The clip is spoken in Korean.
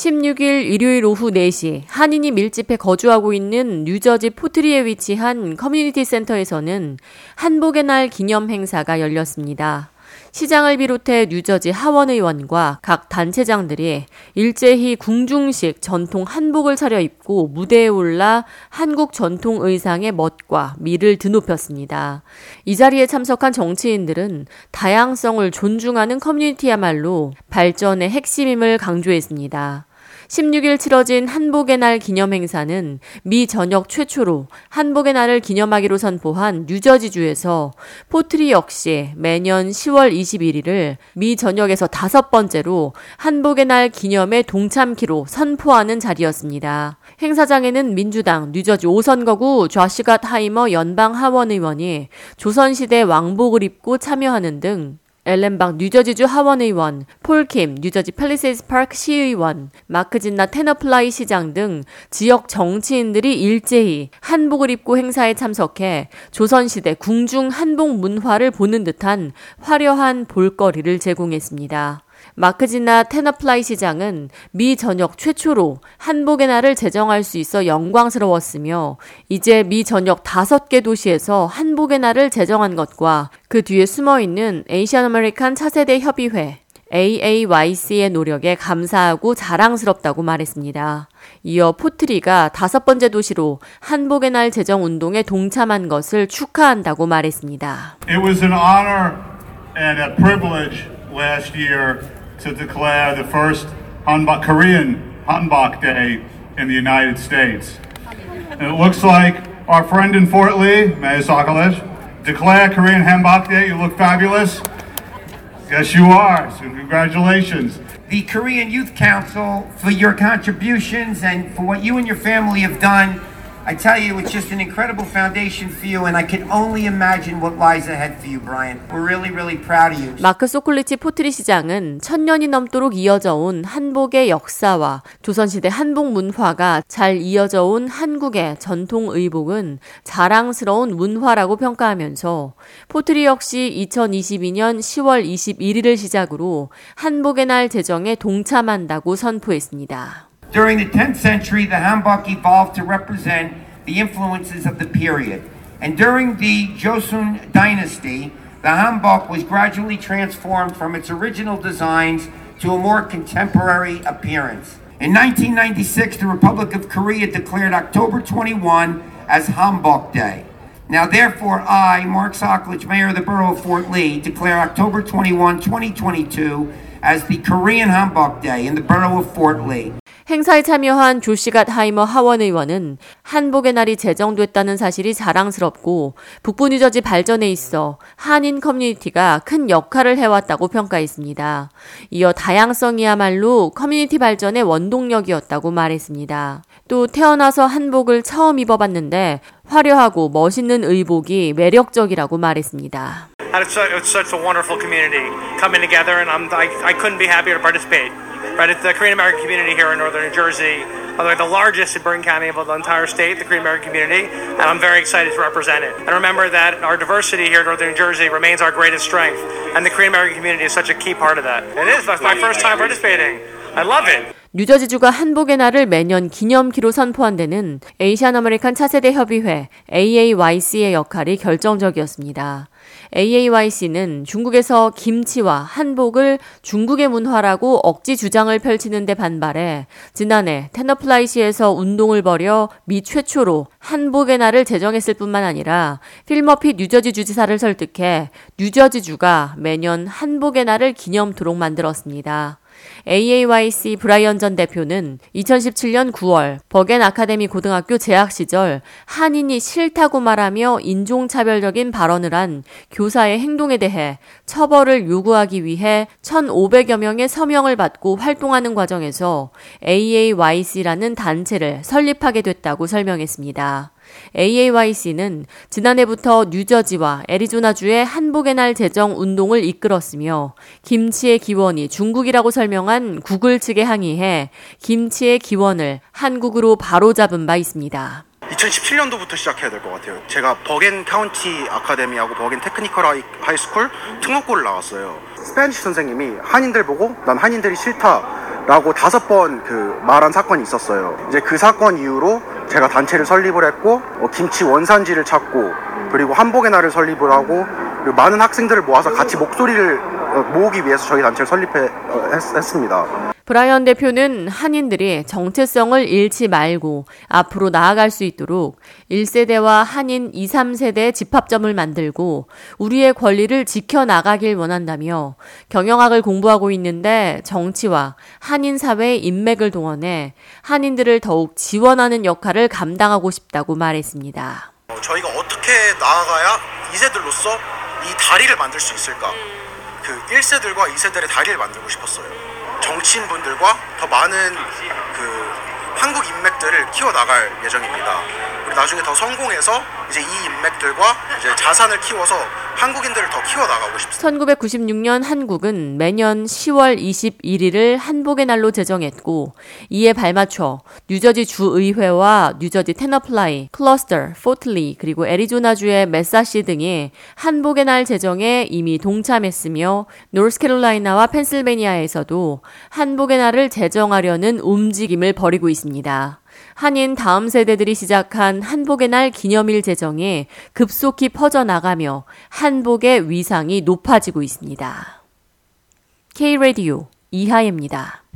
16일 일요일 오후 4시 한인이 밀집해 거주하고 있는 뉴저지 포트리에 위치한 커뮤니티 센터에서는 한복의 날 기념 행사가 열렸습니다. 시장을 비롯해 뉴저지 하원의원과 각 단체장들이 일제히 궁중식 전통 한복을 차려입고 무대에 올라 한국 전통 의상의 멋과 미를 드높였습니다. 이 자리에 참석한 정치인들은 다양성을 존중하는 커뮤니티야말로 발전의 핵심임을 강조했습니다. 16일 치러진 한복의 날 기념 행사는 미 전역 최초로 한복의 날을 기념하기로 선포한 뉴저지주에서 포트리 역시 매년 10월 21일을 미 전역에서 다섯 번째로 한복의 날 기념에 동참키로 선포하는 자리였습니다. 행사장에는 민주당 뉴저지 5선거구 조시 갓하이머 연방 하원 의원이 조선시대 왕복을 입고 참여하는 등 엘렌 박 뉴저지주 하원의원, 폴 킴 뉴저지 팰리세이즈 파크 시의원, 마크 지나 테너플라이 시장 등 지역 정치인들이 일제히 한복을 입고 행사에 참석해 조선시대 궁중 한복 문화를 보는 듯한 화려한 볼거리를 제공했습니다. 마크 지나 테너플라이 시장은 미 전역 최초로 한복의 날을 제정할 수 있어 영광스러웠으며 이제 미 전역 다섯 개 도시에서 한복의 날을 제정한 것과 그 뒤에 숨어 있는 Asian American 차세대 협의회 AAYC의 노력에 감사하고 자랑스럽다고 말했습니다. 이어 포트리가 다섯 번째 도시로 한복의 날 제정 운동에 동참한 것을 축하한다고 말했습니다. It was an honor and a privilege last year to declare the first Hanbok, Korean Hanbok Day in the United States. And it looks like our friend in Fort Lee, Mayor Sokolich, declare Korean Hanbok Day. You look fabulous. Yes, you are. So congratulations. The Korean Youth Council for your contributions and for what you and your family have done I tell you, it's just an incredible foundation for you, and I can only imagine what lies ahead for you, Brian. We're really, really proud of you. 마크 소콜리치 포트리 시장은 천년이 넘도록 이어져 온 한복의 역사와 조선시대 한복 문화가 잘 이어져 온 한국의 전통 의복은 자랑스러운 문화라고 평가하면서 포트리 역시 2022년 10월 21일을 시작으로 한복의 날 제정에 동참한다고 선포했습니다. During the 10th century, the hanbok evolved to represent the influences of the period. And during the Joseon dynasty, the hanbok was gradually transformed from its original designs to a more contemporary appearance. In 1996, the Republic of Korea declared October 21 as Hanbok Day. Now, therefore, I, Mark Sokolich, Mayor of the Borough of Fort Lee, declare October 21, 2022 as the Korean Hanbok Day in the Borough of Fort Lee. 행사에 참여한 조시 갓하이머 하원 의원은 한복의 날이 제정됐다는 사실이 자랑스럽고 북부 뉴저지 발전에 있어 한인 커뮤니티가 큰 역할을 해왔다고 평가했습니다. 이어 다양성이야말로 커뮤니티 발전의 원동력이었다고 말했습니다. 또 태어나서 한복을 처음 입어봤는데 화려하고 멋있는 의복이 매력적이라고 말했습니다. It's such a wonderful community coming together, and I'm, I, I couldn't be happier to participate. Right? It's the Korean American community here in northern New Jersey, by the way, the largest in Bergen County of the entire state, the Korean American community, and I'm very excited to represent it. And remember that our diversity here in northern New Jersey remains our greatest strength, and the Korean American community is such a key part of that. It is. That's my first time participating. I love it. 뉴저지주가 한복의 날을 매년 기념키로 선포한 데는 에이시안 아메리칸 차세대 협의회 AAYC의 역할이 결정적이었습니다. AAYC는 중국에서 김치와 한복을 중국의 문화라고 억지 주장을 펼치는 데 반발해 지난해 테너플라이시에서 운동을 벌여 미 최초로 한복의 날을 제정했을 뿐만 아니라 필머피 뉴저지 주지사를 설득해 뉴저지주가 매년 한복의 날을 기념토록 만들었습니다. AAYC 브라이언 전 대표는 2017년 9월 버겐 아카데미 고등학교 재학 시절 한인이 싫다고 말하며 인종차별적인 발언을 한 교사의 행동에 대해 처벌을 요구하기 위해 1,500여 명의 서명을 받고 활동하는 과정에서 AAYC라는 단체를 설립하게 됐다고 설명했습니다. AAYC는 지난해부터 뉴저지와 애리조나주의 한복의 날 제정 운동을 이끌었으며 김치의 기원이 중국이라고 설명한 구글 측에 항의해 김치의 기원을 한국으로 바로잡은 바 있습니다. 2017년도부터 시작해야 될 것 같아요. 제가 Bergen County Academy하고 Bergen Technical High School 특목고를 나왔어요. Spanish 선생님이 한인들 보고 난 한인들이 싫다 라고 다섯 번 그 말한 사건이 있었어요. 이제 그 사건 이후로 제가 단체를 설립을 했고 어, 김치 원산지를 찾고 그리고 한복의 날을 설립을 하고 그리고 많은 학생들을 모아서 같이 목소리를 어, 모으기 위해서 저희 단체를 설립했습니다. 브라이언 대표는 한인들이 정체성을 잃지 말고 앞으로 나아갈 수 있도록 1세대와 한인 2, 3세대 집합점을 만들고 우리의 권리를 지켜나가길 원한다며 경영학을 공부하고 있는데 정치와 한인 사회의 인맥을 동원해 한인들을 더욱 지원하는 역할을 감당하고 싶다고 말했습니다. 저희가 어떻게 나아가야 2세들로서 이 다리를 만들 수 있을까? 그 1세들과 2세들의 다리를 만들고 싶었어요. 정치인분들과 더 많은 그 한국 인맥들을 키워나갈 예정입니다. 나중에 더 성공해서 이제 이 인맥들과 이제 자산을 키워서 한국인들을 더 키워나가고 싶습니다. 1996년 한국은 매년 10월 21일을 한복의 날로 제정했고 이에 발맞춰 뉴저지 주의회와 뉴저지 테너플라이, 클로스터, 포트리 그리고 애리조나주의 메사시 등이 한복의 날 제정에 이미 동참했으며 노스캐롤라이나와 펜실베니아에서도 한복의 날을 제정하려는 움직임을 벌이고 있습니다. 한인 다음 세대들이 시작한 한복의 날 기념일 제정에 급속히 퍼져나가며 한복의 위상이 높아지고 있습니다. K-Radio 이하예입니다.